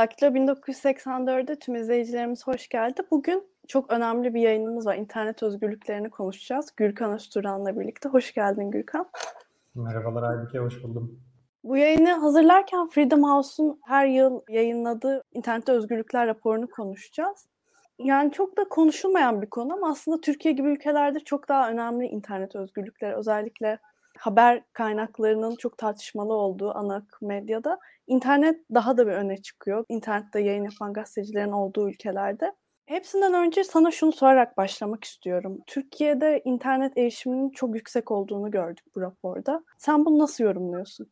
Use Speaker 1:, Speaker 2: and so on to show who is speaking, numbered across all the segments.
Speaker 1: Daktilo 1984'de tüm izleyicilerimiz hoş geldi. Bugün çok önemli bir yayınımız var. İnternet özgürlüklerini konuşacağız. Gürkan Özturan'la birlikte. Hoş geldin Gürkan.
Speaker 2: Merhabalar Aybüke, hoş buldum.
Speaker 1: Bu yayını hazırlarken Freedom House'un her yıl yayınladığı internette özgürlükler raporunu konuşacağız. Yani çok da konuşulmayan bir konu ama aslında Türkiye gibi ülkelerde çok daha önemli internet özgürlükleri. Özellikle haber kaynaklarının çok tartışmalı olduğu ana medyada internet daha da bir öne çıkıyor. İnternette yayın yapan gazetecilerin olduğu ülkelerde. Hepsinden önce sana şunu sorarak başlamak istiyorum. Türkiye'de internet erişiminin çok yüksek olduğunu gördük bu raporda. Sen bunu nasıl yorumluyorsun?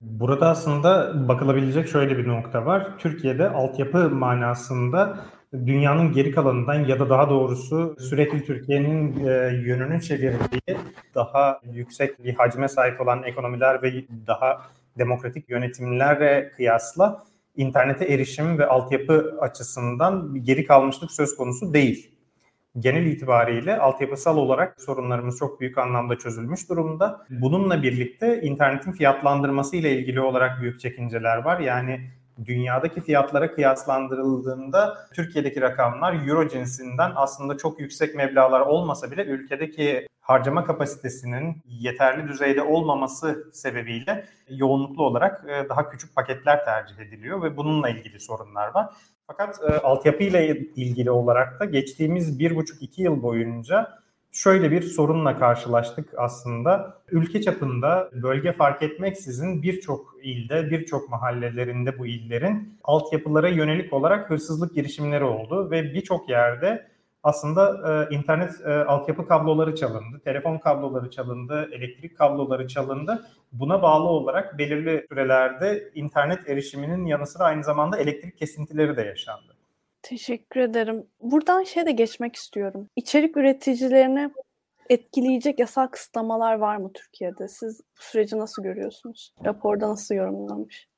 Speaker 2: Burada aslında bakılabilecek şöyle bir nokta var. Türkiye'de altyapı manasında dünyanın geri kalanından ya da daha doğrusu sürekli Türkiye'nin e, yönünü çevirdiği daha yüksek bir hacme sahip olan ekonomiler ve daha demokratik yönetimlere kıyasla internete erişim ve altyapı açısından geri kalmışlık söz konusu değil. Genel itibariyle altyapısal olarak sorunlarımız çok büyük anlamda çözülmüş durumda. Bununla birlikte internetin fiyatlandırması ile ilgili olarak büyük çekinceler var. Yani dünyadaki fiyatlara kıyaslandırıldığında Türkiye'deki rakamlar euro cinsinden aslında çok yüksek meblalar olmasa bile ülkedeki harcama kapasitesinin yeterli düzeyde olmaması sebebiyle yoğunluklu olarak e, daha küçük paketler tercih ediliyor ve bununla ilgili sorunlar var. Fakat e, altyapı ile ilgili olarak da geçtiğimiz bir buçuk iki yıl boyunca şöyle bir sorunla karşılaştık aslında. Ülke çapında bölge fark etmeksizin birçok ilde, birçok mahallelerinde bu illerin altyapılara yönelik olarak hırsızlık girişimleri oldu ve birçok yerde aslında e, internet e, altyapı kabloları çalındı, telefon kabloları çalındı, elektrik kabloları çalındı. Buna bağlı olarak belirli sürelerde internet erişiminin yanı sıra aynı zamanda elektrik kesintileri de yaşandı.
Speaker 1: Teşekkür ederim. Buradan şey de geçmek istiyorum. İçerik üreticilerini etkileyecek yasal kısıtlamalar var mı Türkiye'de? Siz bu süreci nasıl görüyorsunuz? Raporda nasıl yorumlanmış?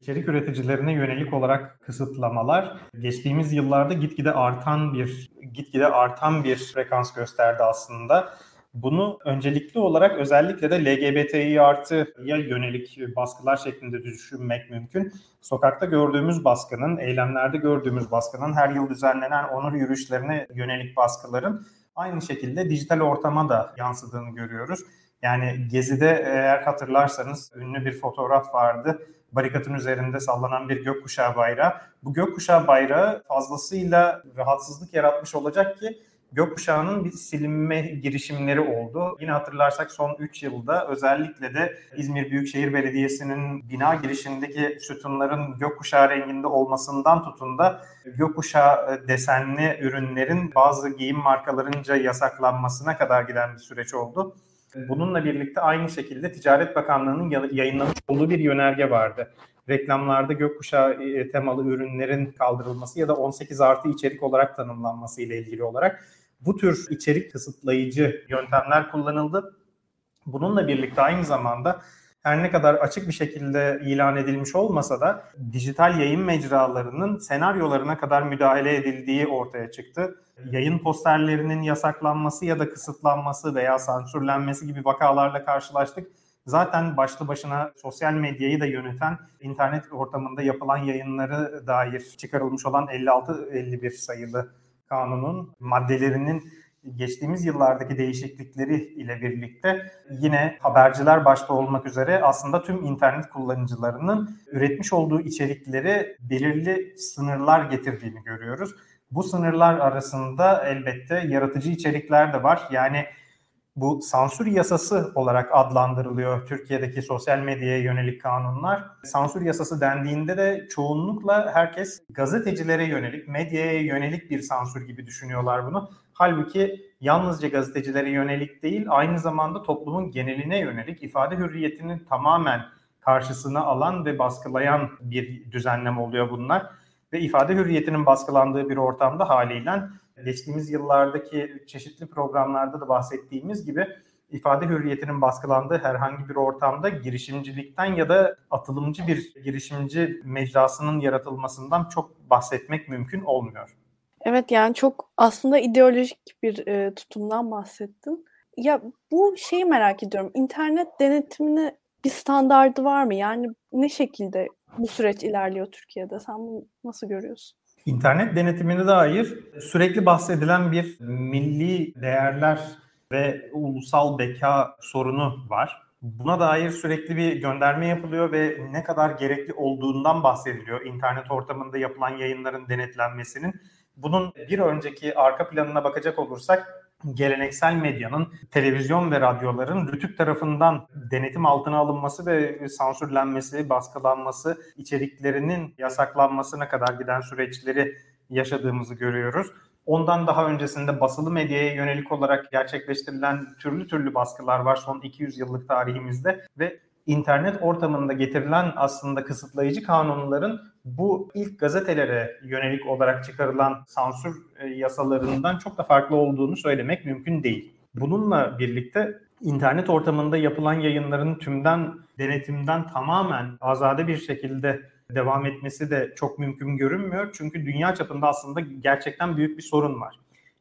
Speaker 2: İçerik üreticilerine yönelik olarak kısıtlamalar geçtiğimiz yıllarda gitgide artan bir gitgide artan bir frekans gösterdi aslında. Bunu öncelikli olarak özellikle de LGBTİ artıya yönelik baskılar şeklinde düşünmek mümkün. Sokakta gördüğümüz baskının, eylemlerde gördüğümüz baskının, her yıl düzenlenen onur yürüyüşlerine yönelik baskıların aynı şekilde dijital ortama da yansıdığını görüyoruz. Yani Gezi'de eğer hatırlarsanız ünlü bir fotoğraf vardı. Barikatın üzerinde sallanan bir gökkuşağı bayrağı. Bu gökkuşağı bayrağı fazlasıyla rahatsızlık yaratmış olacak ki gökkuşağının bir silinme girişimleri oldu. Yine hatırlarsak son 3 yılda özellikle de İzmir Büyükşehir Belediyesi'nin bina girişindeki sütunların gökkuşağı renginde olmasından tutun da gökkuşağı desenli ürünlerin bazı giyim markalarınca yasaklanmasına kadar giden bir süreç oldu. Bununla birlikte aynı şekilde Ticaret Bakanlığı'nın yayınlamış olduğu bir yönerge vardı. Reklamlarda gökkuşağı e, temalı ürünlerin kaldırılması ya da 18 artı içerik olarak tanımlanması ile ilgili olarak bu tür içerik kısıtlayıcı yöntemler kullanıldı. Bununla birlikte aynı zamanda her ne kadar açık bir şekilde ilan edilmiş olmasa da dijital yayın mecralarının senaryolarına kadar müdahale edildiği ortaya çıktı. Yayın posterlerinin yasaklanması ya da kısıtlanması veya sansürlenmesi gibi vakalarla karşılaştık. Zaten başlı başına sosyal medyayı da yöneten internet ortamında yapılan yayınları dair çıkarılmış olan 56-51 sayılı kanunun maddelerinin geçtiğimiz yıllardaki değişiklikleri ile birlikte yine haberciler başta olmak üzere aslında tüm internet kullanıcılarının üretmiş olduğu içerikleri belirli sınırlar getirdiğini görüyoruz. Bu sınırlar arasında elbette yaratıcı içerikler de var. Yani bu sansür yasası olarak adlandırılıyor Türkiye'deki sosyal medyaya yönelik kanunlar. Sansür yasası dendiğinde de çoğunlukla herkes gazetecilere yönelik, medyaya yönelik bir sansür gibi düşünüyorlar bunu. Halbuki yalnızca gazetecilere yönelik değil, aynı zamanda toplumun geneline yönelik ifade hürriyetini tamamen karşısına alan ve baskılayan bir düzenleme oluyor bunlar. Ve ifade hürriyetinin baskılandığı bir ortamda haliyle geçtiğimiz yıllardaki çeşitli programlarda da bahsettiğimiz gibi ifade hürriyetinin baskılandığı herhangi bir ortamda girişimcilikten ya da atılımcı bir girişimci mecrasının yaratılmasından çok bahsetmek mümkün olmuyor.
Speaker 1: Evet yani çok aslında ideolojik bir e, tutumdan bahsettin. Ya bu şeyi merak ediyorum. İnternet denetimine bir standardı var mı? Yani ne şekilde bu süreç ilerliyor Türkiye'de? Sen bunu nasıl görüyorsun?
Speaker 2: İnternet denetimine dair sürekli bahsedilen bir milli değerler ve ulusal beka sorunu var. Buna dair sürekli bir gönderme yapılıyor ve ne kadar gerekli olduğundan bahsediliyor internet ortamında yapılan yayınların denetlenmesinin. Bunun bir önceki arka planına bakacak olursak geleneksel medyanın, televizyon ve radyoların Rütük tarafından denetim altına alınması ve sansürlenmesi, baskılanması, içeriklerinin yasaklanmasına kadar giden süreçleri yaşadığımızı görüyoruz. Ondan daha öncesinde basılı medyaya yönelik olarak gerçekleştirilen türlü türlü baskılar var son 200 yıllık tarihimizde ve internet ortamında getirilen aslında kısıtlayıcı kanunların bu ilk gazetelere yönelik olarak çıkarılan sansür e, yasalarından çok da farklı olduğunu söylemek mümkün değil. Bununla birlikte internet ortamında yapılan yayınların tümden denetimden tamamen azade bir şekilde devam etmesi de çok mümkün görünmüyor. Çünkü dünya çapında aslında gerçekten büyük bir sorun var.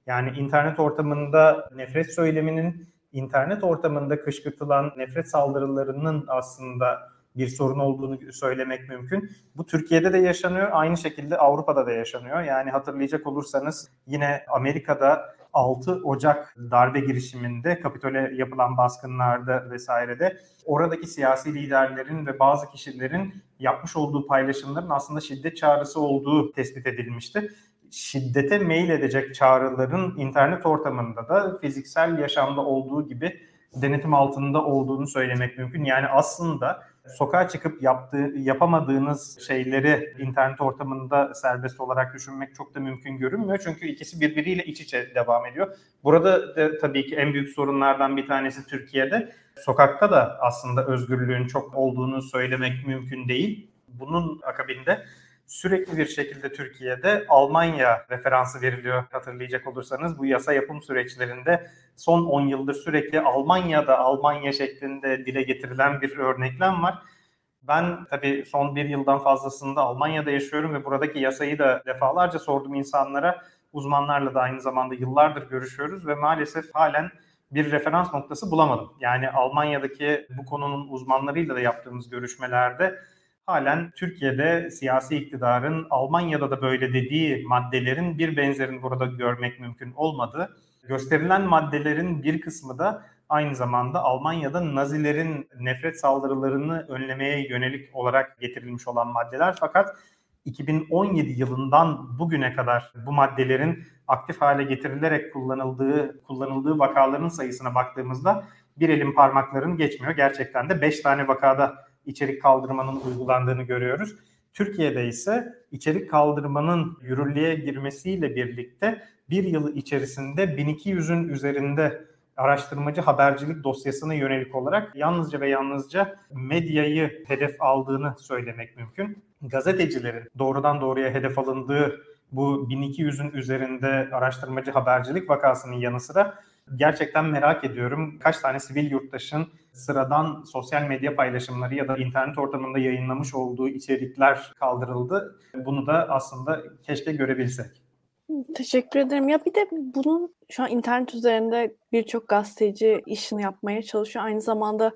Speaker 2: Yani internet ortamında nefret söyleminin, internet ortamında kışkırtılan nefret saldırılarının aslında bir sorun olduğunu söylemek mümkün. Bu Türkiye'de de yaşanıyor, aynı şekilde Avrupa'da da yaşanıyor. Yani hatırlayacak olursanız yine Amerika'da 6 Ocak darbe girişiminde Kapitol'e yapılan baskınlarda vesairede oradaki siyasi liderlerin ve bazı kişilerin yapmış olduğu paylaşımların aslında şiddet çağrısı olduğu tespit edilmişti. Şiddete mail edecek çağrıların internet ortamında da fiziksel yaşamda olduğu gibi denetim altında olduğunu söylemek mümkün. Yani aslında sokağa çıkıp yaptığı, yapamadığınız şeyleri internet ortamında serbest olarak düşünmek çok da mümkün görünmüyor. Çünkü ikisi birbiriyle iç içe devam ediyor. Burada da tabii ki en büyük sorunlardan bir tanesi Türkiye'de. Sokakta da aslında özgürlüğün çok olduğunu söylemek mümkün değil. Bunun akabinde sürekli bir şekilde Türkiye'de Almanya referansı veriliyor hatırlayacak olursanız. Bu yasa yapım süreçlerinde son 10 yıldır sürekli Almanya'da Almanya şeklinde dile getirilen bir örneklem var. Ben tabii son bir yıldan fazlasında Almanya'da yaşıyorum ve buradaki yasayı da defalarca sordum insanlara. Uzmanlarla da aynı zamanda yıllardır görüşüyoruz ve maalesef halen bir referans noktası bulamadım. Yani Almanya'daki bu konunun uzmanlarıyla da yaptığımız görüşmelerde halen Türkiye'de siyasi iktidarın Almanya'da da böyle dediği maddelerin bir benzerini burada görmek mümkün olmadı. Gösterilen maddelerin bir kısmı da aynı zamanda Almanya'da Nazilerin nefret saldırılarını önlemeye yönelik olarak getirilmiş olan maddeler fakat 2017 yılından bugüne kadar bu maddelerin aktif hale getirilerek kullanıldığı kullanıldığı vakaların sayısına baktığımızda bir elin parmakların geçmiyor. Gerçekten de 5 tane vakada içerik kaldırmanın uygulandığını görüyoruz. Türkiye'de ise içerik kaldırmanın yürürlüğe girmesiyle birlikte bir yıl içerisinde 1200'ün üzerinde araştırmacı habercilik dosyasına yönelik olarak yalnızca ve yalnızca medyayı hedef aldığını söylemek mümkün. Gazetecilerin doğrudan doğruya hedef alındığı bu 1200'ün üzerinde araştırmacı habercilik vakasının yanı sıra gerçekten merak ediyorum kaç tane sivil yurttaşın sıradan sosyal medya paylaşımları ya da internet ortamında yayınlamış olduğu içerikler kaldırıldı. Bunu da aslında keşke görebilsek.
Speaker 1: Teşekkür ederim. Ya bir de bunun şu an internet üzerinde birçok gazeteci işini yapmaya çalışıyor. Aynı zamanda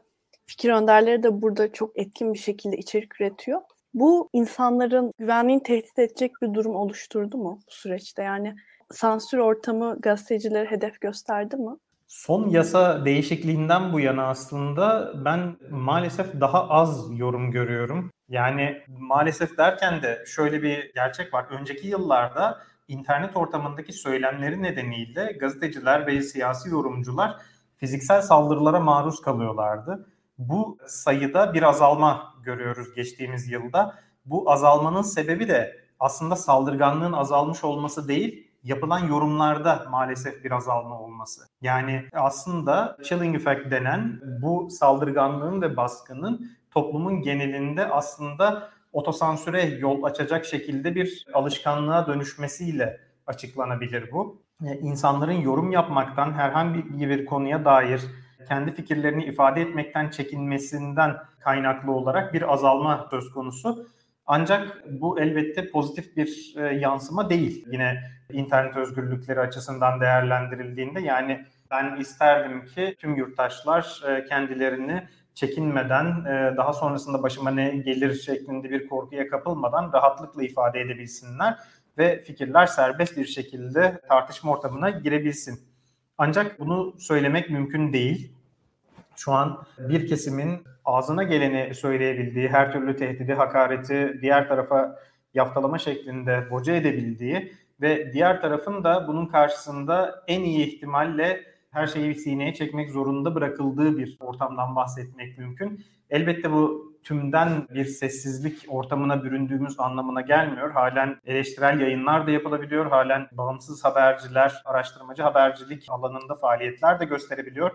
Speaker 1: fikir önderleri de burada çok etkin bir şekilde içerik üretiyor. Bu insanların güvenliğini tehdit edecek bir durum oluşturdu mu bu süreçte? Yani sansür ortamı gazetecilere hedef gösterdi mi?
Speaker 2: Son yasa değişikliğinden bu yana aslında ben maalesef daha az yorum görüyorum. Yani maalesef derken de şöyle bir gerçek var. Önceki yıllarda internet ortamındaki söylemleri nedeniyle gazeteciler ve siyasi yorumcular fiziksel saldırılara maruz kalıyorlardı. Bu sayıda bir azalma görüyoruz geçtiğimiz yılda. Bu azalmanın sebebi de aslında saldırganlığın azalmış olması değil, yapılan yorumlarda maalesef bir azalma olması. Yani aslında chilling effect denen bu saldırganlığın ve baskının toplumun genelinde aslında otosansüre yol açacak şekilde bir alışkanlığa dönüşmesiyle açıklanabilir bu. E, insanların yorum yapmaktan herhangi bir konuya dair kendi fikirlerini ifade etmekten çekinmesinden kaynaklı olarak bir azalma söz konusu. Ancak bu elbette pozitif bir e, yansıma değil. Yine internet özgürlükleri açısından değerlendirildiğinde yani ben isterdim ki tüm yurttaşlar e, kendilerini çekinmeden, e, daha sonrasında başıma ne gelir şeklinde bir korkuya kapılmadan rahatlıkla ifade edebilsinler ve fikirler serbest bir şekilde tartışma ortamına girebilsin. Ancak bunu söylemek mümkün değil. Şu an bir kesimin ağzına geleni söyleyebildiği, her türlü tehdidi, hakareti diğer tarafa yaftalama şeklinde boca edebildiği ve diğer tarafın da bunun karşısında en iyi ihtimalle her şeyi sineye çekmek zorunda bırakıldığı bir ortamdan bahsetmek mümkün. Elbette bu tümden bir sessizlik ortamına büründüğümüz anlamına gelmiyor. Halen eleştirel yayınlar da yapılabiliyor. Halen bağımsız haberciler, araştırmacı habercilik alanında faaliyetler de gösterebiliyor.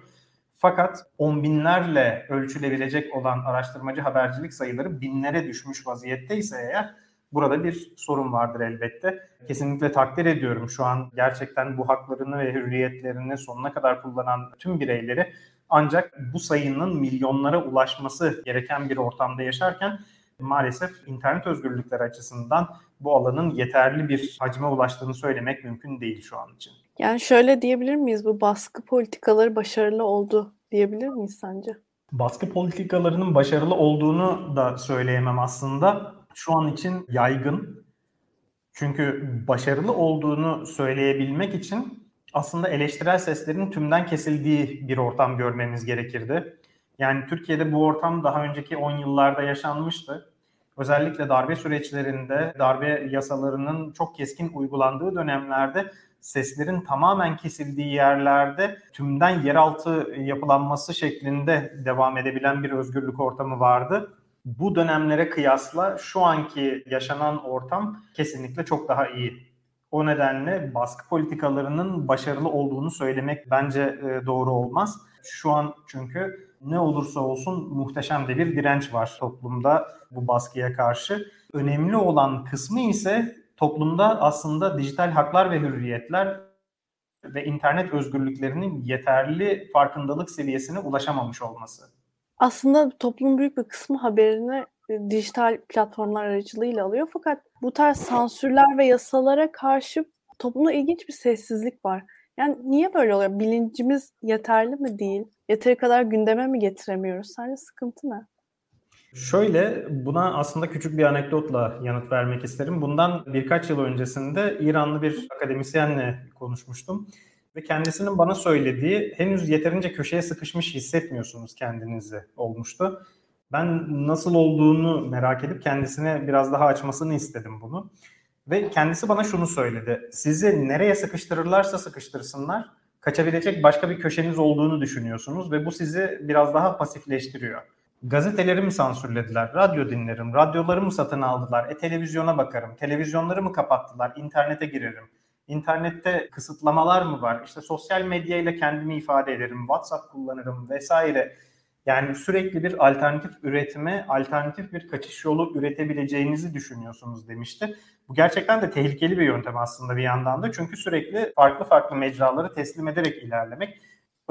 Speaker 2: Fakat on binlerle ölçülebilecek olan araştırmacı habercilik sayıları binlere düşmüş vaziyette ise eğer burada bir sorun vardır elbette. Kesinlikle takdir ediyorum şu an gerçekten bu haklarını ve hürriyetlerini sonuna kadar kullanan tüm bireyleri ancak bu sayının milyonlara ulaşması gereken bir ortamda yaşarken maalesef internet özgürlükleri açısından bu alanın yeterli bir hacme ulaştığını söylemek mümkün değil şu an için.
Speaker 1: Yani şöyle diyebilir miyiz bu baskı politikaları başarılı oldu diyebilir miyiz sence?
Speaker 2: Baskı politikalarının başarılı olduğunu da söyleyemem aslında. Şu an için yaygın. Çünkü başarılı olduğunu söyleyebilmek için aslında eleştirel seslerin tümden kesildiği bir ortam görmemiz gerekirdi. Yani Türkiye'de bu ortam daha önceki 10 yıllarda yaşanmıştı. Özellikle darbe süreçlerinde, darbe yasalarının çok keskin uygulandığı dönemlerde seslerin tamamen kesildiği yerlerde tümden yeraltı yapılanması şeklinde devam edebilen bir özgürlük ortamı vardı. Bu dönemlere kıyasla şu anki yaşanan ortam kesinlikle çok daha iyi. O nedenle baskı politikalarının başarılı olduğunu söylemek bence e, doğru olmaz. Şu an çünkü ne olursa olsun muhteşem de bir direnç var toplumda bu baskıya karşı. Önemli olan kısmı ise toplumda aslında dijital haklar ve hürriyetler ve internet özgürlüklerinin yeterli farkındalık seviyesine ulaşamamış olması.
Speaker 1: Aslında toplumun büyük bir kısmı haberini e, dijital platformlar aracılığıyla alıyor. Fakat bu tarz sansürler ve yasalara karşı toplumda ilginç bir sessizlik var. Yani niye böyle oluyor? Bilincimiz yeterli mi değil? Yeteri kadar gündeme mi getiremiyoruz? Sence sıkıntı ne?
Speaker 2: Şöyle buna aslında küçük bir anekdotla yanıt vermek isterim. Bundan birkaç yıl öncesinde İranlı bir akademisyenle konuşmuştum. Ve kendisinin bana söylediği henüz yeterince köşeye sıkışmış hissetmiyorsunuz kendinizi olmuştu. Ben nasıl olduğunu merak edip kendisine biraz daha açmasını istedim bunu. Ve kendisi bana şunu söyledi. Sizi nereye sıkıştırırlarsa sıkıştırsınlar kaçabilecek başka bir köşeniz olduğunu düşünüyorsunuz ve bu sizi biraz daha pasifleştiriyor. Gazetelerimi sansürlediler, radyo dinlerim, radyolarımı satın aldılar, e televizyona bakarım, televizyonları mı kapattılar, internete girerim. İnternette kısıtlamalar mı var? İşte sosyal medya ile kendimi ifade ederim, WhatsApp kullanırım vesaire. Yani sürekli bir alternatif üretime, alternatif bir kaçış yolu üretebileceğinizi düşünüyorsunuz demişti. Bu gerçekten de tehlikeli bir yöntem aslında bir yandan da. Çünkü sürekli farklı farklı mecraları teslim ederek ilerlemek.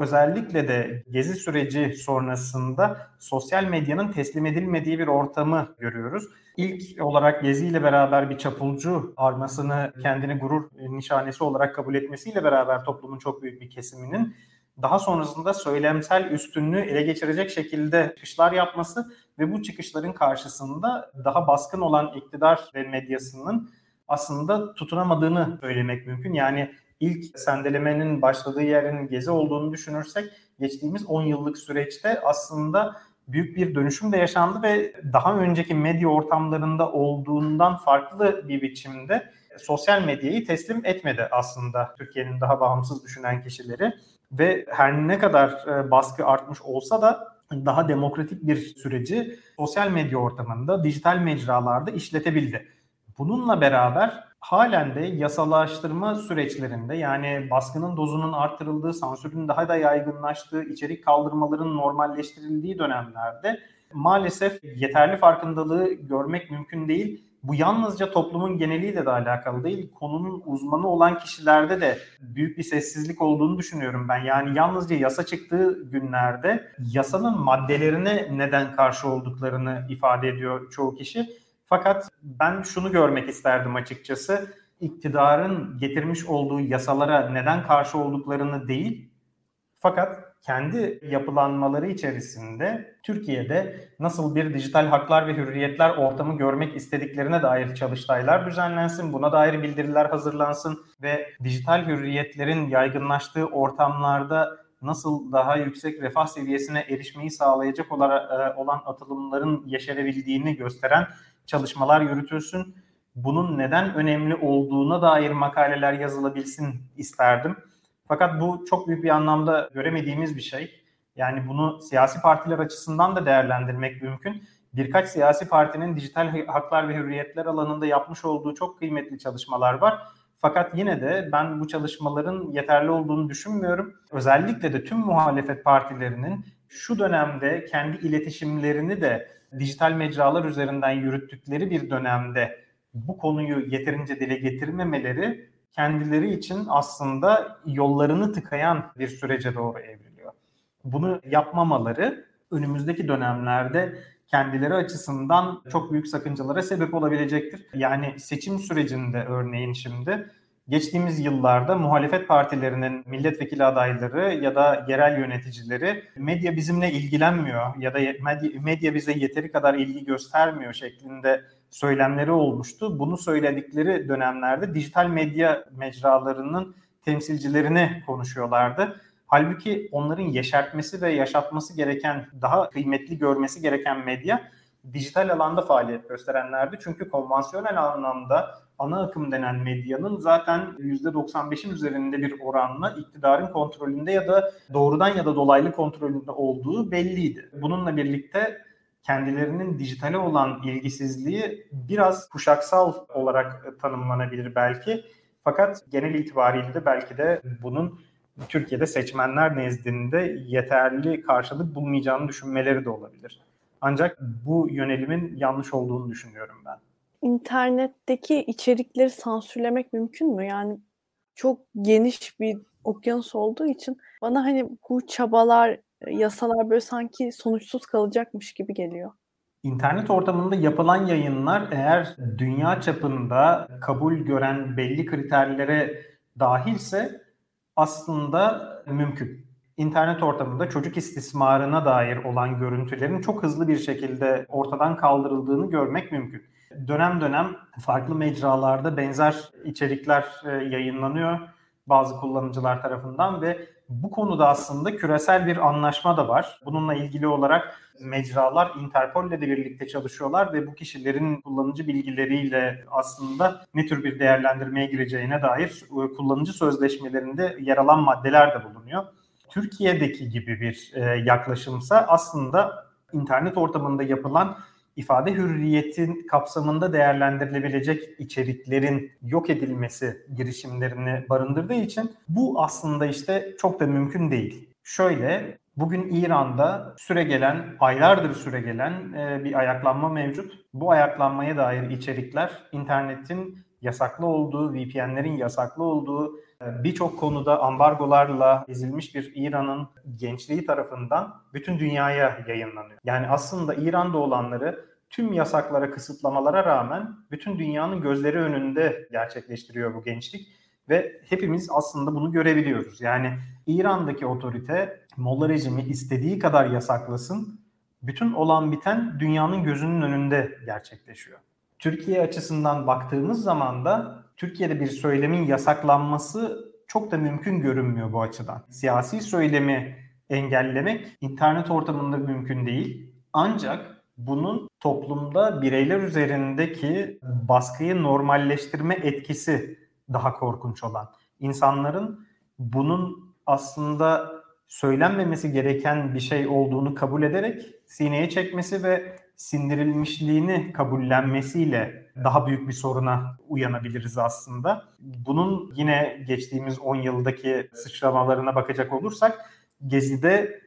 Speaker 2: Özellikle de gezi süreci sonrasında sosyal medyanın teslim edilmediği bir ortamı görüyoruz. İlk olarak Gezi ile beraber bir çapulcu armasını kendini gurur nişanesi olarak kabul etmesiyle beraber toplumun çok büyük bir kesiminin daha sonrasında söylemsel üstünlüğü ele geçirecek şekilde çıkışlar yapması ve bu çıkışların karşısında daha baskın olan iktidar ve medyasının aslında tutunamadığını söylemek mümkün. Yani ilk sendelemenin başladığı yerin gezi olduğunu düşünürsek geçtiğimiz 10 yıllık süreçte aslında büyük bir dönüşüm de yaşandı ve daha önceki medya ortamlarında olduğundan farklı bir biçimde sosyal medyayı teslim etmedi aslında Türkiye'nin daha bağımsız düşünen kişileri ve her ne kadar e, baskı artmış olsa da daha demokratik bir süreci sosyal medya ortamında, dijital mecralarda işletebildi. Bununla beraber halen de yasalaştırma süreçlerinde yani baskının dozunun arttırıldığı, sansürün daha da yaygınlaştığı, içerik kaldırmaların normalleştirildiği dönemlerde maalesef yeterli farkındalığı görmek mümkün değil bu yalnızca toplumun geneliyle de alakalı değil, konunun uzmanı olan kişilerde de büyük bir sessizlik olduğunu düşünüyorum ben. Yani yalnızca yasa çıktığı günlerde yasanın maddelerine neden karşı olduklarını ifade ediyor çoğu kişi. Fakat ben şunu görmek isterdim açıkçası. İktidarın getirmiş olduğu yasalara neden karşı olduklarını değil, fakat kendi yapılanmaları içerisinde Türkiye'de nasıl bir dijital haklar ve hürriyetler ortamı görmek istediklerine dair çalıştaylar düzenlensin, buna dair bildiriler hazırlansın ve dijital hürriyetlerin yaygınlaştığı ortamlarda nasıl daha yüksek refah seviyesine erişmeyi sağlayacak e, olan atılımların yeşerebildiğini gösteren çalışmalar yürütülsün. Bunun neden önemli olduğuna dair makaleler yazılabilsin isterdim. Fakat bu çok büyük bir anlamda göremediğimiz bir şey. Yani bunu siyasi partiler açısından da değerlendirmek mümkün. Birkaç siyasi partinin dijital haklar ve hürriyetler alanında yapmış olduğu çok kıymetli çalışmalar var. Fakat yine de ben bu çalışmaların yeterli olduğunu düşünmüyorum. Özellikle de tüm muhalefet partilerinin şu dönemde kendi iletişimlerini de dijital mecralar üzerinden yürüttükleri bir dönemde bu konuyu yeterince dile getirmemeleri kendileri için aslında yollarını tıkayan bir sürece doğru evriliyor. Bunu yapmamaları önümüzdeki dönemlerde kendileri açısından çok büyük sakıncalara sebep olabilecektir. Yani seçim sürecinde örneğin şimdi geçtiğimiz yıllarda muhalefet partilerinin milletvekili adayları ya da yerel yöneticileri medya bizimle ilgilenmiyor ya da medya, bize yeteri kadar ilgi göstermiyor şeklinde söylemleri olmuştu. Bunu söyledikleri dönemlerde dijital medya mecralarının temsilcilerini konuşuyorlardı. Halbuki onların yeşertmesi ve yaşatması gereken, daha kıymetli görmesi gereken medya dijital alanda faaliyet gösterenlerdi. Çünkü konvansiyonel anlamda ana akım denen medyanın zaten %95'in üzerinde bir oranla iktidarın kontrolünde ya da doğrudan ya da dolaylı kontrolünde olduğu belliydi. Bununla birlikte kendilerinin dijitale olan ilgisizliği biraz kuşaksal olarak tanımlanabilir belki. Fakat genel itibariyle de belki de bunun Türkiye'de seçmenler nezdinde yeterli karşılık bulmayacağını düşünmeleri de olabilir. Ancak bu yönelimin yanlış olduğunu düşünüyorum ben.
Speaker 1: İnternetteki içerikleri sansürlemek mümkün mü? Yani çok geniş bir okyanus olduğu için bana hani bu çabalar yasalar böyle sanki sonuçsuz kalacakmış gibi geliyor.
Speaker 2: İnternet ortamında yapılan yayınlar eğer dünya çapında kabul gören belli kriterlere dahilse aslında mümkün. İnternet ortamında çocuk istismarına dair olan görüntülerin çok hızlı bir şekilde ortadan kaldırıldığını görmek mümkün. Dönem dönem farklı mecralarda benzer içerikler e, yayınlanıyor bazı kullanıcılar tarafından ve bu konuda aslında küresel bir anlaşma da var. Bununla ilgili olarak mecralar Interpol ile de birlikte çalışıyorlar ve bu kişilerin kullanıcı bilgileriyle aslında ne tür bir değerlendirmeye gireceğine dair e, kullanıcı sözleşmelerinde yer alan maddeler de bulunuyor. Türkiye'deki gibi bir e, yaklaşımsa aslında internet ortamında yapılan ifade hürriyetin kapsamında değerlendirilebilecek içeriklerin yok edilmesi girişimlerini barındırdığı için bu aslında işte çok da mümkün değil. Şöyle Bugün İran'da süre gelen, aylardır süre gelen e, bir ayaklanma mevcut. Bu ayaklanmaya dair içerikler internetin yasaklı olduğu, VPN'lerin yasaklı olduğu, birçok konuda ambargolarla ezilmiş bir İran'ın gençliği tarafından bütün dünyaya yayınlanıyor. Yani aslında İran'da olanları tüm yasaklara, kısıtlamalara rağmen bütün dünyanın gözleri önünde gerçekleştiriyor bu gençlik ve hepimiz aslında bunu görebiliyoruz. Yani İran'daki otorite Molla rejimi istediği kadar yasaklasın. Bütün olan biten dünyanın gözünün önünde gerçekleşiyor. Türkiye açısından baktığımız zaman da Türkiye'de bir söylemin yasaklanması çok da mümkün görünmüyor bu açıdan. Siyasi söylemi engellemek internet ortamında mümkün değil. Ancak bunun toplumda bireyler üzerindeki baskıyı normalleştirme etkisi daha korkunç olan. İnsanların bunun aslında söylenmemesi gereken bir şey olduğunu kabul ederek sineye çekmesi ve sindirilmişliğini kabullenmesiyle daha büyük bir soruna uyanabiliriz aslında. Bunun yine geçtiğimiz 10 yıldaki sıçramalarına bakacak olursak Gezi'de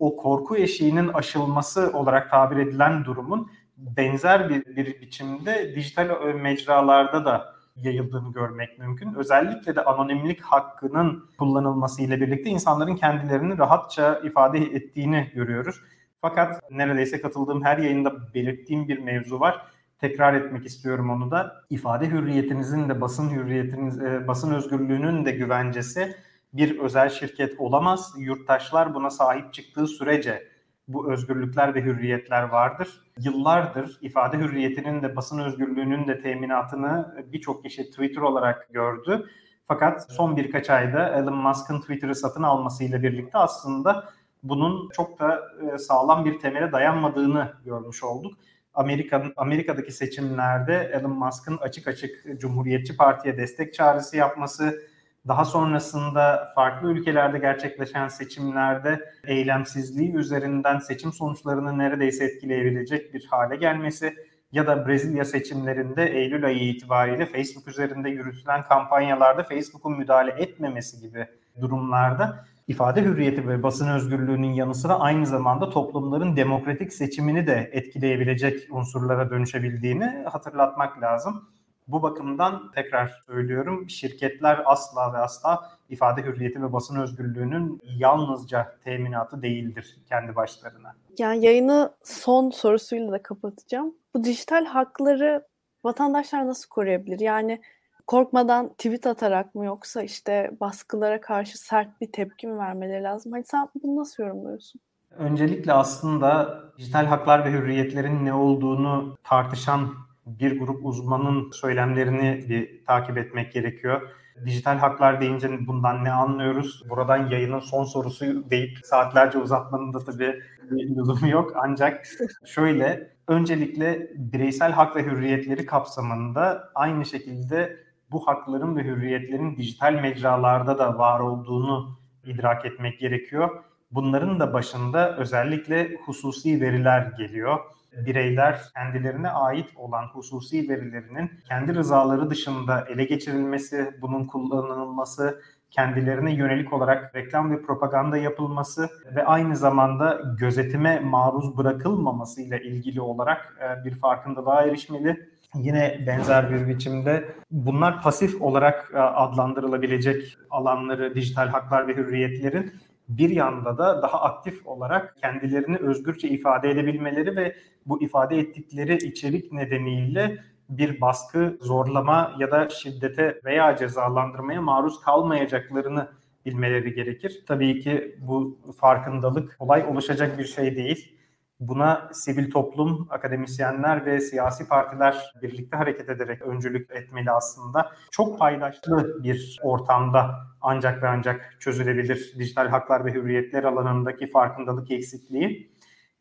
Speaker 2: o korku eşiğinin aşılması olarak tabir edilen durumun benzer bir, bir biçimde dijital mecralarda da yayıldığını görmek mümkün. Özellikle de anonimlik hakkının kullanılması ile birlikte insanların kendilerini rahatça ifade ettiğini görüyoruz. Fakat neredeyse katıldığım her yayında belirttiğim bir mevzu var. Tekrar etmek istiyorum onu da. İfade hürriyetinizin de basın hürriyetiniz, e, basın özgürlüğünün de güvencesi bir özel şirket olamaz. Yurttaşlar buna sahip çıktığı sürece bu özgürlükler ve hürriyetler vardır. Yıllardır ifade hürriyetinin de basın özgürlüğünün de teminatını birçok kişi Twitter olarak gördü. Fakat son birkaç ayda Elon Musk'ın Twitter'ı satın almasıyla birlikte aslında bunun çok da e, sağlam bir temele dayanmadığını görmüş olduk. Amerika'nın Amerika'daki seçimlerde Elon Musk'ın açık açık Cumhuriyetçi Parti'ye destek çağrısı yapması, daha sonrasında farklı ülkelerde gerçekleşen seçimlerde eylemsizliği üzerinden seçim sonuçlarını neredeyse etkileyebilecek bir hale gelmesi ya da Brezilya seçimlerinde Eylül ayı itibariyle Facebook üzerinde yürütülen kampanyalarda Facebook'un müdahale etmemesi gibi durumlarda ifade hürriyeti ve basın özgürlüğünün yanı sıra aynı zamanda toplumların demokratik seçimini de etkileyebilecek unsurlara dönüşebildiğini hatırlatmak lazım. Bu bakımdan tekrar söylüyorum şirketler asla ve asla ifade hürriyeti ve basın özgürlüğünün yalnızca teminatı değildir kendi başlarına.
Speaker 1: Yani yayını son sorusuyla da kapatacağım. Bu dijital hakları vatandaşlar nasıl koruyabilir? Yani korkmadan tweet atarak mı yoksa işte baskılara karşı sert bir tepki mi vermeleri lazım? Hani sen bunu nasıl yorumluyorsun?
Speaker 2: Öncelikle aslında dijital haklar ve hürriyetlerin ne olduğunu tartışan bir grup uzmanın söylemlerini bir takip etmek gerekiyor. Dijital haklar deyince bundan ne anlıyoruz? Buradan yayının son sorusu deyip saatlerce uzatmanın da tabii bir lüzumu yok. Ancak şöyle, öncelikle bireysel hak ve hürriyetleri kapsamında aynı şekilde bu hakların ve hürriyetlerin dijital mecralarda da var olduğunu idrak etmek gerekiyor. Bunların da başında özellikle hususi veriler geliyor bireyler kendilerine ait olan hususi verilerinin kendi rızaları dışında ele geçirilmesi, bunun kullanılması, kendilerine yönelik olarak reklam ve propaganda yapılması ve aynı zamanda gözetime maruz bırakılmaması ile ilgili olarak e, bir farkındalığa erişmeli. Yine benzer bir biçimde bunlar pasif olarak e, adlandırılabilecek alanları, dijital haklar ve hürriyetlerin bir yanda da daha aktif olarak kendilerini özgürce ifade edebilmeleri ve bu ifade ettikleri içerik nedeniyle bir baskı, zorlama ya da şiddete veya cezalandırmaya maruz kalmayacaklarını bilmeleri gerekir. Tabii ki bu farkındalık kolay oluşacak bir şey değil. Buna sivil toplum, akademisyenler ve siyasi partiler birlikte hareket ederek öncülük etmeli aslında. Çok paydaşlı bir ortamda ancak ve ancak çözülebilir dijital haklar ve hürriyetler alanındaki farkındalık eksikliği.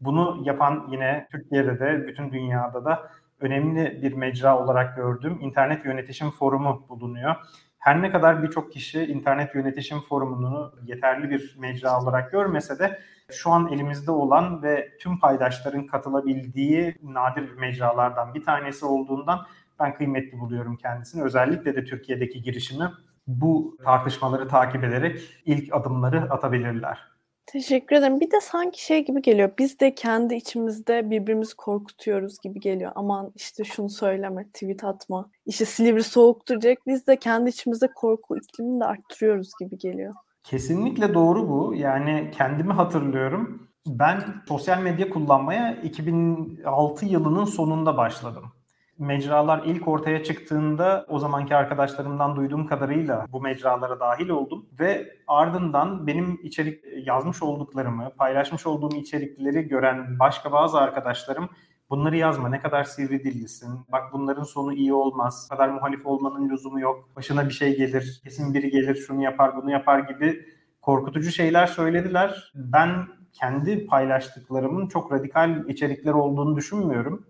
Speaker 2: Bunu yapan yine Türkiye'de de bütün dünyada da önemli bir mecra olarak gördüğüm internet yönetişim forumu bulunuyor. Her ne kadar birçok kişi internet yönetişim forumunu yeterli bir mecra olarak görmese de şu an elimizde olan ve tüm paydaşların katılabildiği nadir mecralardan bir tanesi olduğundan ben kıymetli buluyorum kendisini. Özellikle de Türkiye'deki girişimi bu tartışmaları takip ederek ilk adımları atabilirler.
Speaker 1: Teşekkür ederim. Bir de sanki şey gibi geliyor. Biz de kendi içimizde birbirimizi korkutuyoruz gibi geliyor. Aman işte şunu söyleme, tweet atma. İşte Silivri soğuk duracak. Biz de kendi içimizde korku iklimini de arttırıyoruz gibi geliyor.
Speaker 2: Kesinlikle doğru bu. Yani kendimi hatırlıyorum. Ben sosyal medya kullanmaya 2006 yılının sonunda başladım. Mecralar ilk ortaya çıktığında o zamanki arkadaşlarımdan duyduğum kadarıyla bu mecralara dahil oldum ve ardından benim içerik yazmış olduklarımı, paylaşmış olduğum içerikleri gören başka bazı arkadaşlarım Bunları yazma. Ne kadar sivri dillisin. Bak bunların sonu iyi olmaz. Bu kadar muhalif olmanın lüzumu yok. Başına bir şey gelir. Kesin biri gelir şunu yapar bunu yapar gibi korkutucu şeyler söylediler. Ben kendi paylaştıklarımın çok radikal içerikler olduğunu düşünmüyorum.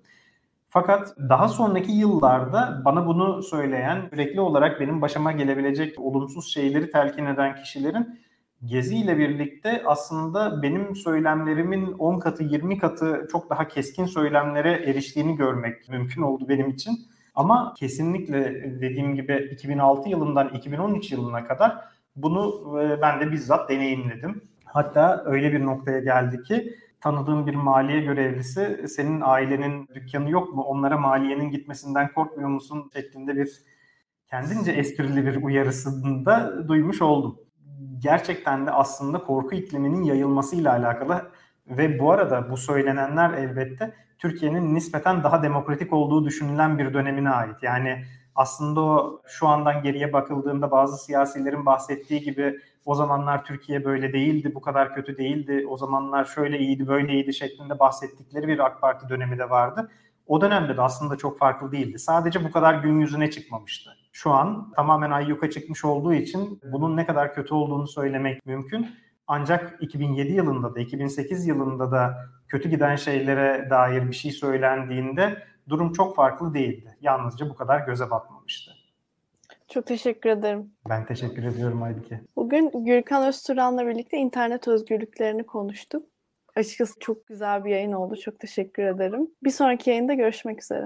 Speaker 2: Fakat daha sonraki yıllarda bana bunu söyleyen, sürekli olarak benim başıma gelebilecek olumsuz şeyleri telkin eden kişilerin Gezi ile birlikte aslında benim söylemlerimin 10 katı 20 katı çok daha keskin söylemlere eriştiğini görmek mümkün oldu benim için. Ama kesinlikle dediğim gibi 2006 yılından 2013 yılına kadar bunu e, ben de bizzat deneyimledim. Hatta öyle bir noktaya geldi ki tanıdığım bir maliye görevlisi senin ailenin dükkanı yok mu? Onlara maliyenin gitmesinden korkmuyor musun? şeklinde bir kendince esprili bir uyarısını da duymuş oldum. Gerçekten de aslında korku ikliminin yayılmasıyla alakalı ve bu arada bu söylenenler elbette Türkiye'nin nispeten daha demokratik olduğu düşünülen bir dönemine ait. Yani aslında o şu andan geriye bakıldığında bazı siyasilerin bahsettiği gibi o zamanlar Türkiye böyle değildi, bu kadar kötü değildi, o zamanlar şöyle iyiydi, böyle iyiydi şeklinde bahsettikleri bir AK Parti dönemi de vardı. O dönemde de aslında çok farklı değildi. Sadece bu kadar gün yüzüne çıkmamıştı. Şu an tamamen ayyuka çıkmış olduğu için bunun ne kadar kötü olduğunu söylemek mümkün. Ancak 2007 yılında da 2008 yılında da kötü giden şeylere dair bir şey söylendiğinde durum çok farklı değildi. Yalnızca bu kadar göze batmamıştı.
Speaker 1: Çok teşekkür ederim.
Speaker 2: Ben teşekkür ediyorum Aybike.
Speaker 1: Bugün Gürkan Özturan'la birlikte internet özgürlüklerini konuştuk. Açıkçası çok güzel bir yayın oldu. Çok teşekkür ederim. Bir sonraki yayında görüşmek üzere.